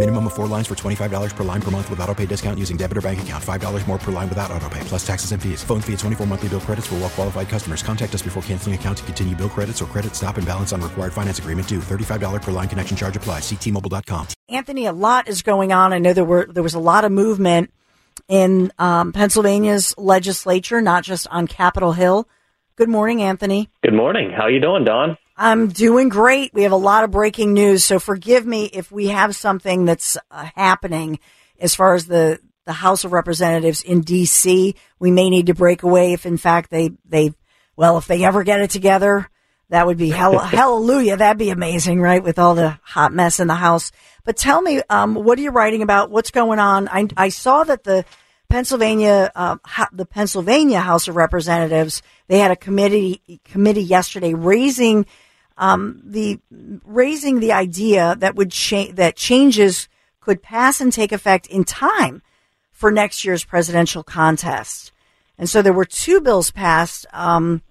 Minimum of four lines for $25 per line per month with auto pay discount using debit or bank account. $5 more per line without auto pay, plus taxes and fees. Phone fee at 24 monthly bill credits for well qualified customers. Contact us before canceling account to continue bill credits or credit stop and balance on required finance agreement due. $35 per line connection charge applies. Ctmobile.com. Anthony, a lot is going on. I know there were there was a lot of movement in um, Pennsylvania's legislature, not just on Capitol Hill. Good morning, Anthony. Good morning. How you doing, Dawn? I'm doing great. We have a lot of breaking news, so forgive me if we have something that's uh, happening as far as the the House of Representatives in D.C. We may need to break away if, in fact, they they well, if they ever get it together, that would be hell, hallelujah. That'd be amazing, right? With all the hot mess in the House. But tell me, um, what are you writing about? What's going on? I, I saw that the Pennsylvania, uh, the Pennsylvania House of Representatives, they had a committee committee yesterday raising um, the raising the idea that would cha- that changes could pass and take effect in time for next year's presidential contest. And so there were two bills passed. Um,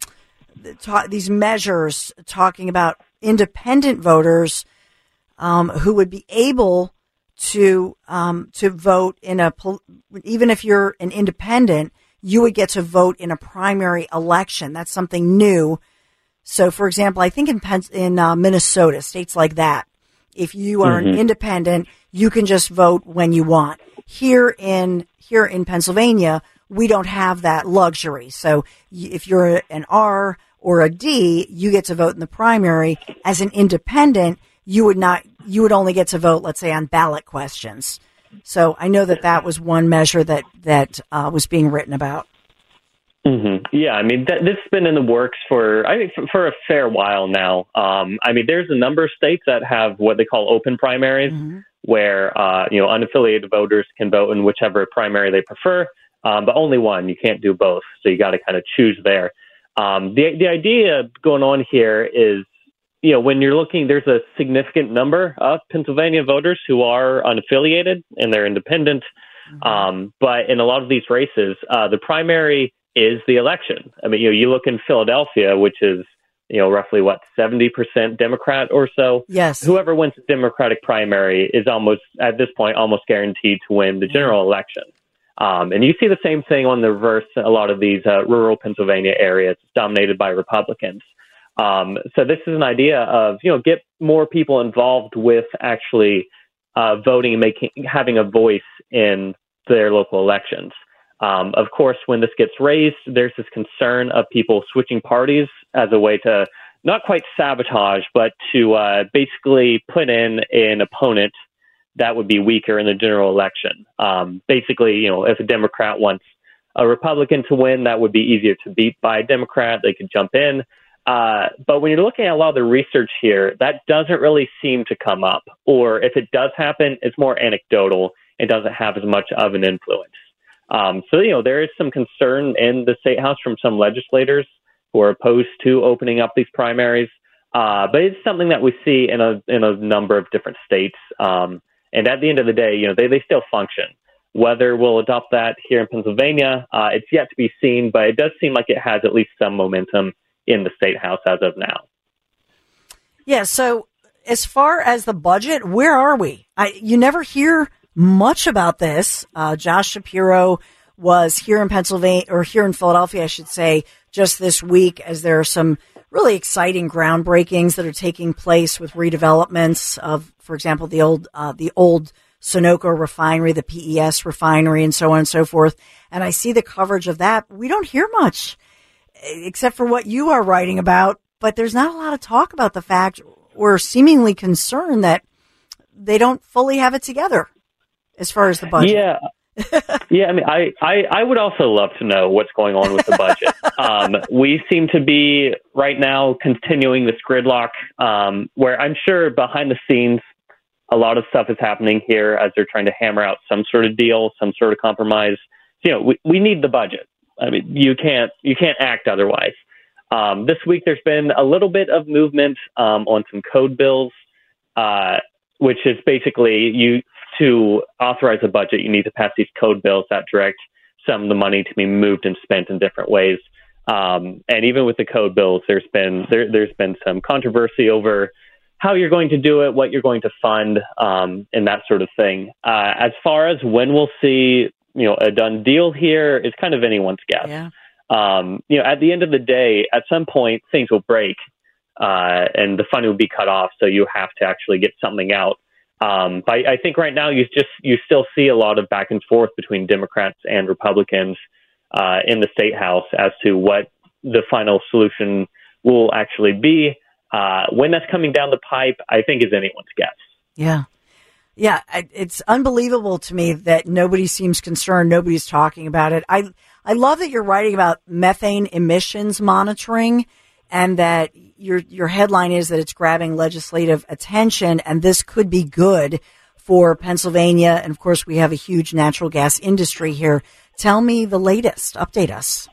ta- these measures talking about independent voters um, who would be able to um, to vote in a even if you're an independent, you would get to vote in a primary election. That's something new. So, for example, I think in Pen- in uh, Minnesota, states like that, if you are Mhm. an independent, you can just vote when you want. Here in here in Pennsylvania, we don't have that luxury. So, y- if you're an R or a D, you get to vote in the primary. As an independent, you would not. You would only get to vote, let's say, on ballot questions. So, I know that that was one measure that that uh, was being written about. Hmm Yeah, I mean, th- this has been in the works for I think for, for a fair while now. Um, I mean, there's a number of states that have what they call open primaries, where uh, you know unaffiliated voters can vote in whichever primary they prefer, um, but only one. You can't do both, so you got to kind of choose there. Um, the the idea going on here is, you know, when you're looking, there's a significant number of Pennsylvania voters who are unaffiliated and they're independent. Um, but in a lot of these races, uh, the primary is the election. I mean, you know, you look in Philadelphia, which is you know roughly what seventy percent Democrat or so. Yes. Whoever wins the Democratic primary is almost at this point almost guaranteed to win the general election. Um, and you see the same thing on the reverse. A lot of these uh, rural Pennsylvania areas dominated by Republicans. Um, so this is an idea of you know get more people involved with actually uh, voting and making having a voice in their local elections. Um, of course, when this gets raised, there's this concern of people switching parties as a way to not quite sabotage, but to uh, basically put in an opponent that would be weaker in the general election. Um, basically, you know, if a Democrat wants a Republican to win, that would be easier to beat by a Democrat. They could jump in. Uh, but when you're looking at a lot of the research here, that doesn't really seem to come up. Or if it does happen, it's more anecdotal and doesn't have as much of an influence. Um, so, you know, there is some concern in the state house from some legislators who are opposed to opening up these primaries. Uh, but it's something that we see in a in a number of different states. Um, and at the end of the day, you know, they, they still function. Whether we'll adopt that here in Pennsylvania, uh, it's yet to be seen, but it does seem like it has at least some momentum in the state house as of now. Yeah. So as far as the budget, where are we? I, you never hear much about this. Uh, Josh Shapiro was here in Pennsylvania or here in Philadelphia, I should say, just this week as there are some really exciting groundbreakings that are taking place with redevelopments of, for example, the old, uh, the old Sunoco refinery, the PES refinery and so on and so forth. And I see the coverage of that. We don't hear much except for what you are writing about, but there's not a lot of talk about the fact we're seemingly concerned that they don't fully have it together as far as the budget. Yeah. yeah, I mean, I, I, I would also love to know what's going on with the budget. um, we seem to be right now continuing this gridlock um, where I'm sure behind the scenes, a lot of stuff is happening here as they're trying to hammer out some sort of deal, some sort of compromise. You know, we, we need the budget. I mean, you can't you can't act otherwise. Um, this week, there's been a little bit of movement um, on some code bills, uh, which is basically you to authorize a budget, you need to pass these code bills that direct some of the money to be moved and spent in different ways. Um, and even with the code bills, there's been there, has been some controversy over how you're going to do it, what you're going to fund, um, and that sort of thing. Uh, as far as when we'll see, you know, a done deal here is kind of anyone's guess. Yeah. Um, you know, at the end of the day, at some point things will break, uh, and the funding will be cut off. So you have to actually get something out. Um, but I think right now you just you still see a lot of back and forth between Democrats and Republicans uh, in the state house as to what the final solution will actually be. Uh, when that's coming down the pipe, I think is anyone's guess. Yeah. Yeah, it's unbelievable to me that nobody seems concerned. Nobody's talking about it. I I love that you're writing about methane emissions monitoring and that your your headline is that it's grabbing legislative attention, and this could be good for Pennsylvania. And of course, we have a huge natural gas industry here. Tell me the latest. Update us.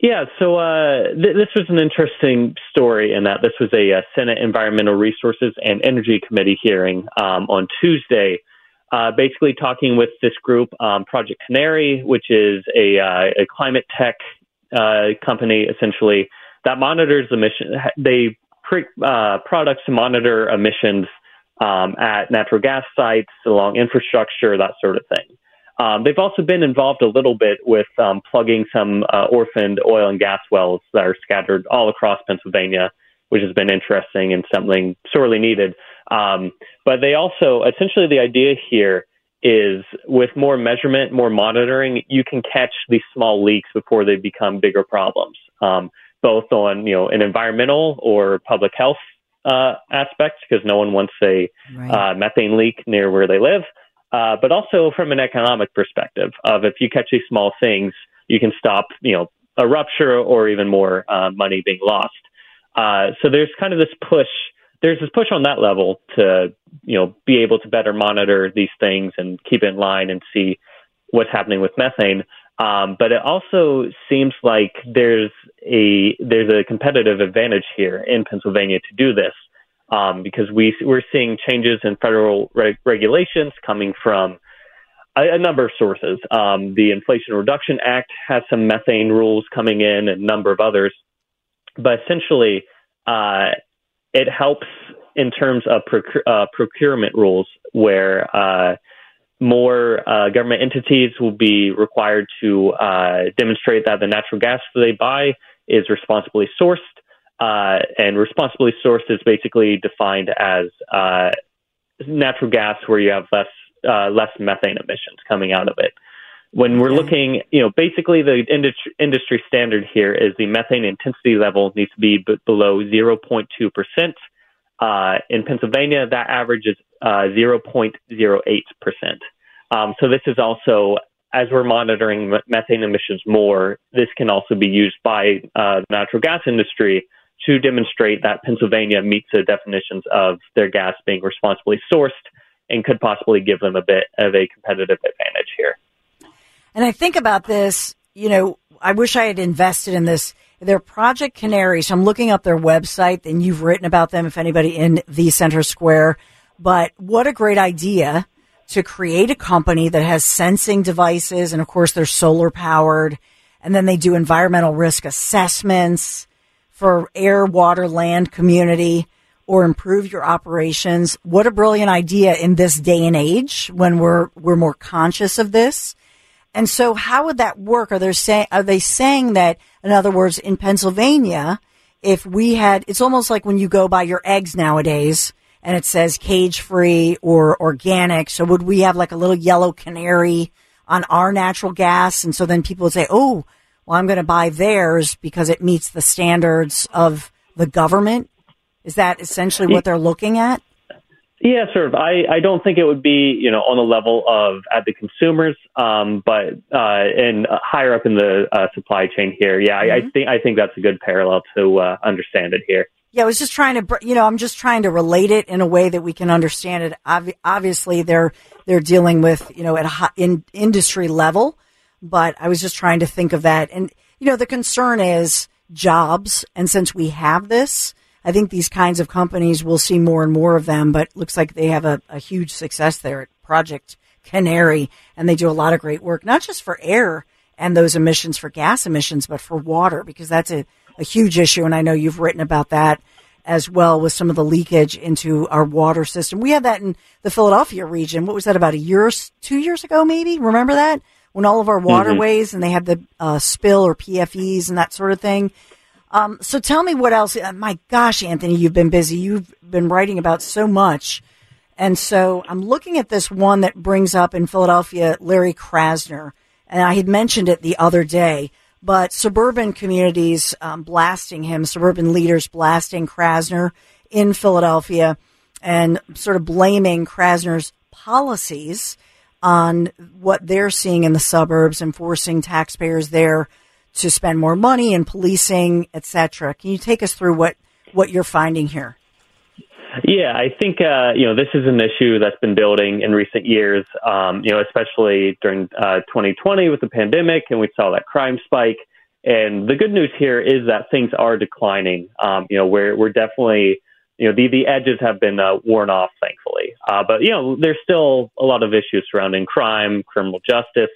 Yeah, so uh, th- this was an interesting story in that this was a, uh, Senate Environmental Resources and Energy Committee hearing um, on Tuesday, uh, basically talking with this group, um, Project Canary, which is a, uh, a climate tech uh, company, essentially that monitors emission. They pre, uh, products to monitor emissions um, at natural gas sites, along infrastructure, that sort of thing. Um, they've also been involved a little bit with um, plugging some uh, orphaned oil and gas wells that are scattered all across Pennsylvania, which has been interesting and something sorely needed. Um, but they also, essentially, the idea here is with more measurement, more monitoring, you can catch these small leaks before they become bigger problems. Both on you know an environmental or public health uh, aspects because no one wants a right. uh, methane leak near where they live, uh, but also from an economic perspective of if you catch these small things, you can stop you know a rupture or even more uh, money being lost. Uh, so there's kind of this push. There's this push on that level to you know be able to better monitor these things and keep in line and see what's happening with methane. Um, but it also seems like there's a there's a competitive advantage here in Pennsylvania to do this um, because we we're seeing changes in federal regulations coming from a, a number of sources. Um, the Inflation Reduction Act has some methane rules coming in, and a number of others. But essentially, uh, it helps in terms of uh, procurement rules where uh, more uh, government entities will be required to uh, demonstrate that the natural gas that they buy is responsibly sourced. Uh, and responsibly sourced is basically defined as uh, natural gas where you have less uh, less methane emissions coming out of it. When we're looking, you know, basically the industry, industry standard here is the methane intensity level needs to be b- below 0.2 percent. Uh, in Pennsylvania, that average is uh, 0.08%. Um, so this is also, as we're monitoring methane emissions more, this can also be used by uh, the natural gas industry to demonstrate that Pennsylvania meets the definitions of their gas being responsibly sourced and could possibly give them a bit of a competitive advantage here. And I think about this, you know, I wish I had invested in this. They're Project Canary. So I'm looking up their website and you've written about them if anybody in the center square. But what a great idea to create a company that has sensing devices. And of course, they're solar powered. And then they do environmental risk assessments for air, water, land, community or improve your operations. What a brilliant idea in this day and age when we're, we're more conscious of this. And so how would that work? Are they saying, are they saying that, in other words, in Pennsylvania, if we had, it's almost like when you go buy your eggs nowadays, and it says cage free or organic. So would we have like a little yellow canary on our natural gas? And so then people would say, oh, well, I'm going to buy theirs because it meets the standards of the government. Is that essentially what they're looking at? Yeah, sort of. I, I don't think it would be, you know, on the level of at the consumers, um, but uh, and higher up in the uh, supply chain here. Yeah, mm-hmm. I, I, mm-hmm. think I think that's a good parallel to uh, understand it here. Yeah, I was just trying to, you know, I'm just trying to relate it in a way that we can understand it. obviously, they're they're dealing with, you know, at a in industry level, but I was just trying to think of that. And you know, the concern is jobs, and since we have this I think these kinds of companies will see more and more of them, but looks like they have a, a huge success there at Project Canary, and they do a lot of great work, not just for air and those emissions for gas emissions, but for water, because that's a, a huge issue. And I know you've written about that as well with some of the leakage into our water system. We had that in the Philadelphia region. What was that about a year, two years ago, maybe? Remember that? When all of our mm-hmm. waterways mm-hmm. and they had the uh, spill or PFEs and that sort of thing. Um, so tell me what else. Uh, my gosh, Anthony, you've been busy. You've been writing about so much. And so I'm looking at this one that brings up in Philadelphia Larry Krasner. And I had mentioned it the other day, but suburban communities um, blasting him, suburban leaders blasting Krasner in Philadelphia and sort of blaming Krasner's policies on what they're seeing in the suburbs and forcing taxpayers there to spend more money in policing, etc. Can you take us through what what you're finding here? Yeah, I think uh, you know this is an issue that's been building in recent years. Um, you know, especially during uh, 2020 with the pandemic, and we saw that crime spike. And the good news here is that things are declining. Um, you know, we're we're definitely you know the the edges have been uh, worn off, thankfully. Uh, but you know, there's still a lot of issues surrounding crime, criminal justice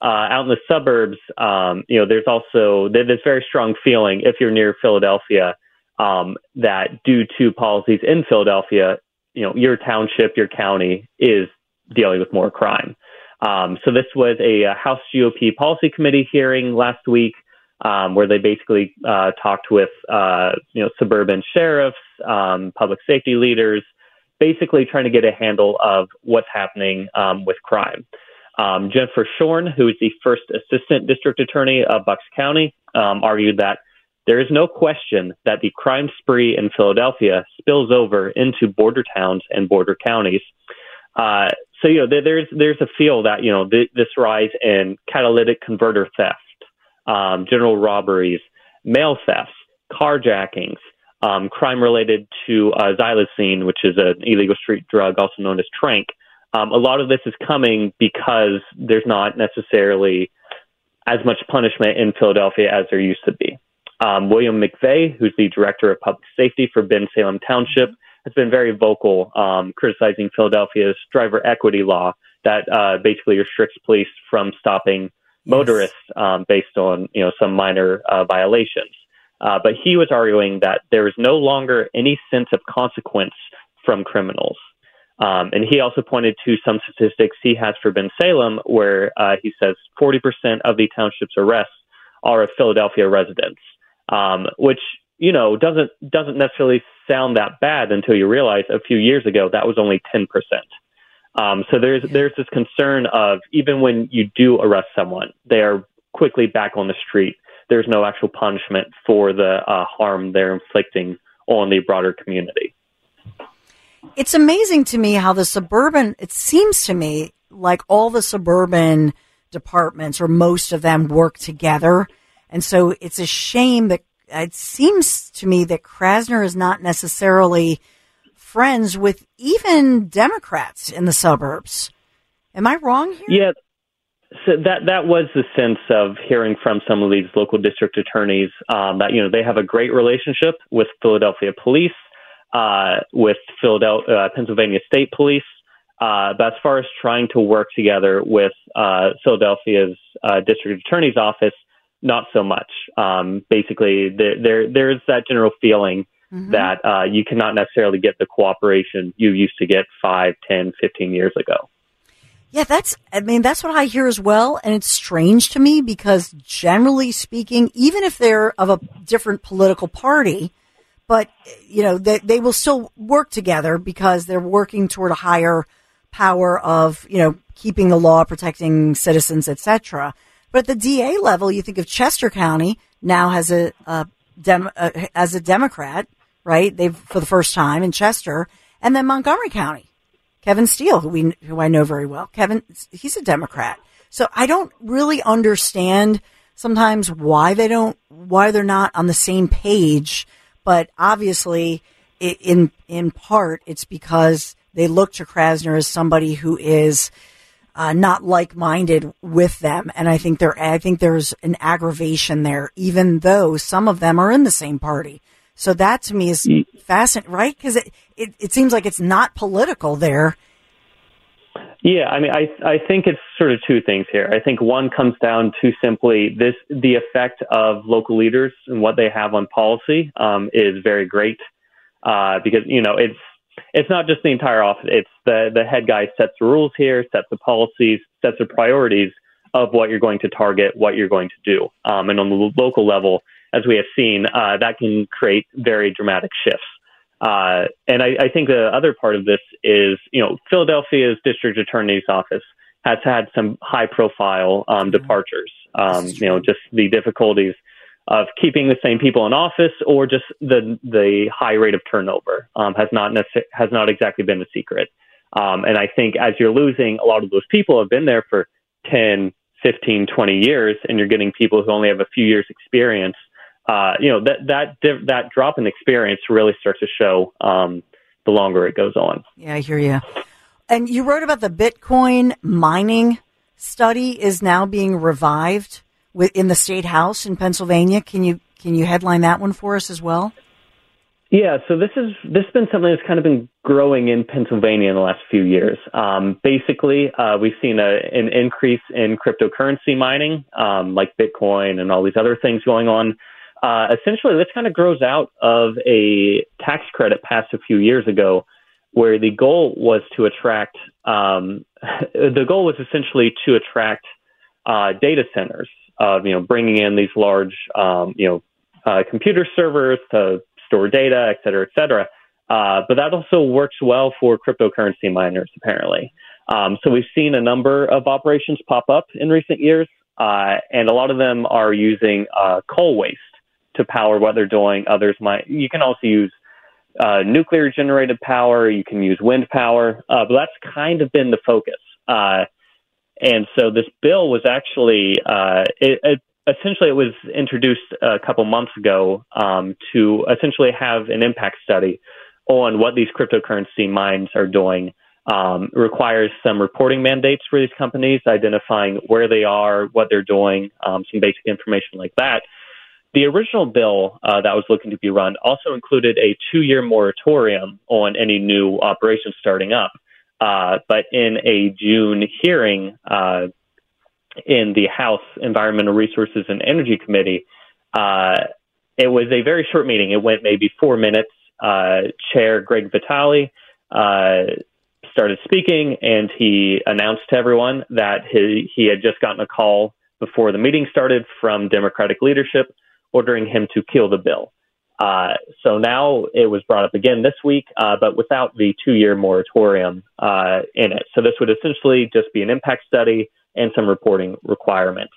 uh, out in the suburbs, um, you know, there's also this very strong feeling if you're near Philadelphia um, that due to policies in Philadelphia, you know, your township, your county is dealing with more crime. Um, so this was a, a, House GOP policy committee hearing last week um, where they basically uh, talked with uh, you know suburban sheriffs, um, public safety leaders, basically trying to get a handle of what's happening um, with crime. Um, Jennifer Schorn, who is the first assistant district attorney of Bucks County, um, argued that there is no question that the crime spree in Philadelphia spills over into border towns and border counties. Uh, so you know there's there's a feel that you know th- this rise in catalytic converter theft, um, general robberies, mail thefts, carjackings, um, crime related to uh, which is an illegal street drug also known as tranq, um, a lot of this is coming because there's not necessarily as much punishment in Philadelphia as there used to be. Um, William McVeigh, who's the director of public safety for Bensalem Township, has been very vocal, um, criticizing Philadelphia's driver equity law that uh, basically restricts police from stopping yes. motorists um, based on you know some minor uh, violations. Uh, but he was arguing that there is no longer any sense of consequence from criminals. Um, and he also pointed to some statistics he has for Bensalem, where uh, he says 40% of the township's arrests are of Philadelphia residents, um, which you know doesn't doesn't necessarily sound that bad until you realize a few years ago that was only 10%. Um, so there's there's this concern of even when you do arrest someone, they are quickly back on the street. There's no actual punishment for the uh, harm they're inflicting on the broader community. It's amazing to me how the suburban, it seems to me like all the suburban departments or most of them work together. And so it's a shame that it seems to me that Krasner is not necessarily friends with even Democrats in the suburbs. Am I wrong here? Yeah. So that that was the sense of hearing from some of these local district attorneys um, that you know they have a great relationship with Philadelphia police uh, with Philadelphia, uh, Pennsylvania State Police. Uh, but as far as trying to work together with uh, Philadelphia's uh, district attorney's office, not so much. Um, basically, there, there, there's that general feeling mm-hmm. that uh, you cannot necessarily get the cooperation you used to get five, ten, fifteen years ago. Yeah, that's, I mean, that's what I hear as well. And it's strange to me because generally speaking, even if they're of a different political party, but you know they, they will still work together because they're working toward a higher power of you know keeping the law, protecting citizens, etc. But at the DA level, you think of Chester County now has a, a dem, uh, as a Democrat, right? They've for the first time in Chester, And then Montgomery County, Kevin Steele, who we who I know very well. Kevin, he's a Democrat. So I don't really understand sometimes why they don't why they're not on the same page. But obviously, in in part, it's because they look to Krasner as somebody who is uh, not like minded with them, and I think there I think there's an aggravation there, even though some of them are in the same party. So that to me is fascinating, right? Because it, it it seems like it's not political there. Yeah, I mean, I I think it's sort of two things here. I think one comes down to simply this: the effect of local leaders and what they have on policy um, is very great uh, because you know it's it's not just the entire office; it's the the head guy sets the rules here, sets the policies, sets the priorities of what you're going to target, what you're going to do, um, and on the local level, as we have seen, uh, that can create very dramatic shifts. Uh, and I, I, think the other part of this is, you know, Philadelphia's district attorney's office has had some high profile um, departures. Um, you know, just the difficulties of keeping the same people in office or just the the high rate of turnover um, has not necess- has not exactly been a secret. Um, and I think as you're losing a lot of those people have been there for 10, 15, 20 years, and you're getting people who only have a few years experience uh, you know that that that drop in experience really starts to show um, the longer it goes on. Yeah, I hear you. And you wrote about the Bitcoin mining study is now being revived in the state house in Pennsylvania. Can you can you headline that one for us as well? Yeah, so this is this has been something that's kind of been growing in Pennsylvania in the last few years. Um, basically, uh, we've seen a, an increase in cryptocurrency mining, um, like Bitcoin and all these other things going on uh, essentially, this kind of grows out of a tax credit passed a few years ago, where the goal was to attract. Um, the goal was essentially to attract uh, data centers. Of you know, bringing in these large, um, you know, uh, computer servers to store data, et cetera, et cetera. Uh, but that also works well for cryptocurrency miners, apparently. Um, so we've seen a number of operations pop up in recent years, uh, and a lot of them are using uh, coal waste to power what they're doing. Others might. You can also use uh, nuclear generated power. You can use wind power, uh, but that's kind of been the focus. Uh, and so this bill was actually uh, it, it, essentially it was introduced a couple months ago um, to essentially have an impact study on what these cryptocurrency mines are doing. Um, requires some reporting mandates for these companies, identifying where they are, what they're doing, um, some basic information like that. The original bill uh, that was looking to be run also included a two year moratorium on any new operations starting up. Uh, but in a June hearing uh, in the House Environmental Resources and Energy Committee, uh, it was a very short meeting. It went maybe four minutes. Uh, Chair Greg Vitali uh, started speaking, and he announced to everyone that he, he had just gotten a call before the meeting started from Democratic leadership ordering him to kill the bill. Uh, so now it was brought up again this week, uh, but without the two year moratorium uh, in it. So this would essentially just be an impact study and some reporting requirements.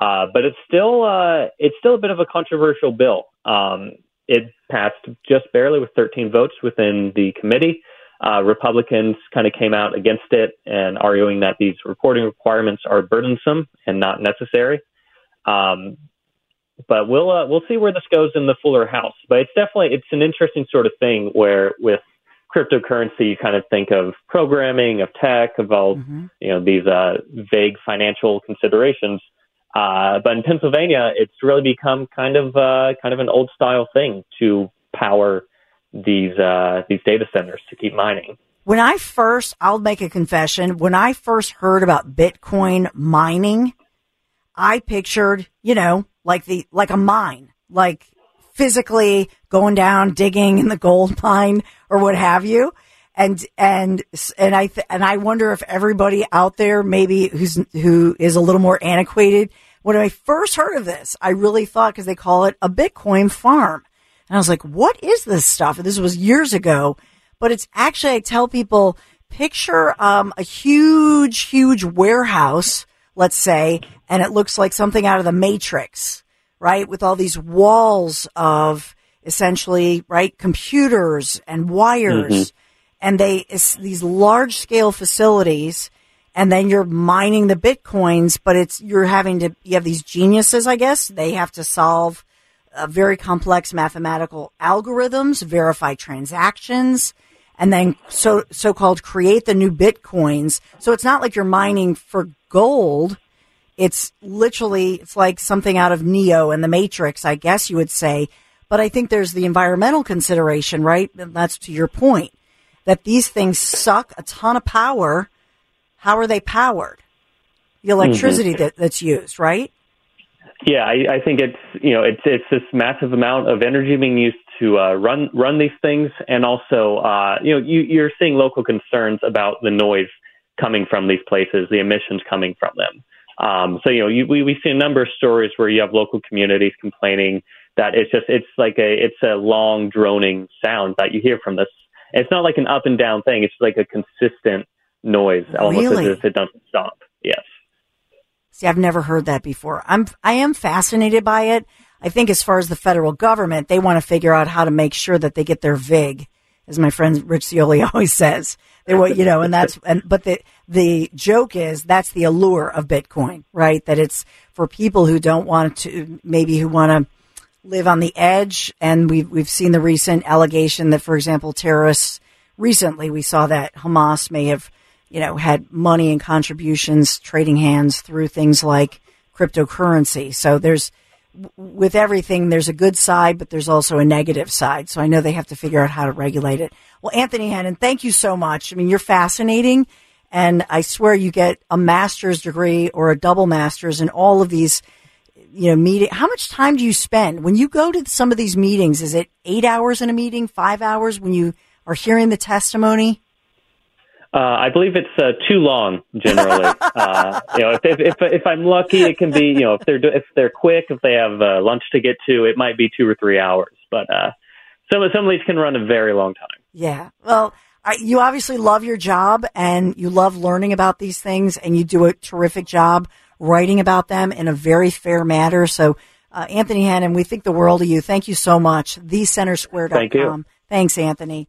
Uh, but it's still uh, it's still a bit of a controversial bill. Um, it passed just barely with 13 votes within the committee. Uh, Republicans kind of came out against it and arguing that these reporting requirements are burdensome and not necessary. Um, but we'll uh, we'll see where this goes in the fuller house. But it's definitely it's an interesting sort of thing where with cryptocurrency you kind of think of programming, of tech, of all mm-hmm. you know these uh, vague financial considerations. Uh, but in Pennsylvania, it's really become kind of uh, kind of an old style thing to power these uh, these data centers to keep mining. When I first, I'll make a confession. When I first heard about Bitcoin mining, I pictured, you know, like the like a mine, like physically going down digging in the gold mine or what have you. And and and I th- and I wonder if everybody out there maybe who's who is a little more antiquated. When I first heard of this, I really thought because they call it a Bitcoin farm, and I was like, "What is this stuff?" This was years ago, but it's actually I tell people picture um, a huge, huge warehouse, let's say, and it looks like something out of the Matrix, right? With all these walls of essentially, right, computers and wires. Mm-hmm. and they these large scale facilities and then you're mining the bitcoins but it's you're having to you have these geniuses i guess they have to solve uh, very complex mathematical algorithms verify transactions and then so so-called create the new bitcoins so it's not like you're mining for gold it's literally it's like something out of neo and the matrix i guess you would say. But i think there's the environmental consideration right? And that's to your point that these things suck a ton of power. How are they powered? The electricity Mm-hmm. that, that's used right? Yeah, I, I think it's you know it's it's this massive amount of energy being used to uh, run run these things, and also uh, you know you, you're seeing local concerns about the noise coming from these places, the emissions coming from them. Um, so you know you, we we see a number of stories where you have local communities complaining that it's just it's like a it's a long droning sound that you hear from this. It's not like an up and down thing; it's like a consistent noise, almost Really? as if it doesn't stop. Yes. See, I've never heard that before. I'm, I am fascinated by it. I think as far as the federal government, they want to figure out how to make sure that they get their VIG, as my friend Rich Cioli always says. They want, you know, and that's, and, but the, the joke is that's the allure of Bitcoin, right? That it's for people who don't want to, maybe who want to live on the edge. And we've, we've seen the recent allegation that, for example, terrorists recently, we saw that Hamas may have, you know, had money and contributions trading hands through things like cryptocurrency. So there's, with everything, there's a good side, but there's also a negative side. So I know they have to figure out how to regulate it. Well, Anthony Hennen, thank you so much. I mean, you're fascinating. And I swear you get a master's degree or a double master's in all of these, you know, meeting. How much time do you spend when you go to some of these meetings? Is it eight hours in a meeting, five hours when you are hearing the testimony? Uh, I believe it's uh, too long generally. uh, you know, if, if if if I'm lucky, it can be you know if they're if they're quick, if they have uh, lunch to get to, it might be two or three hours. But uh, some some of these can run a very long time. Yeah. Well, I, you obviously love your job and you love learning about these things and you do a terrific job writing about them in a very fair manner. So, uh, Anthony Hennen, we think the world of you. Thank you so much. TheCenterSquare.com. Thank you. Thanks, Anthony.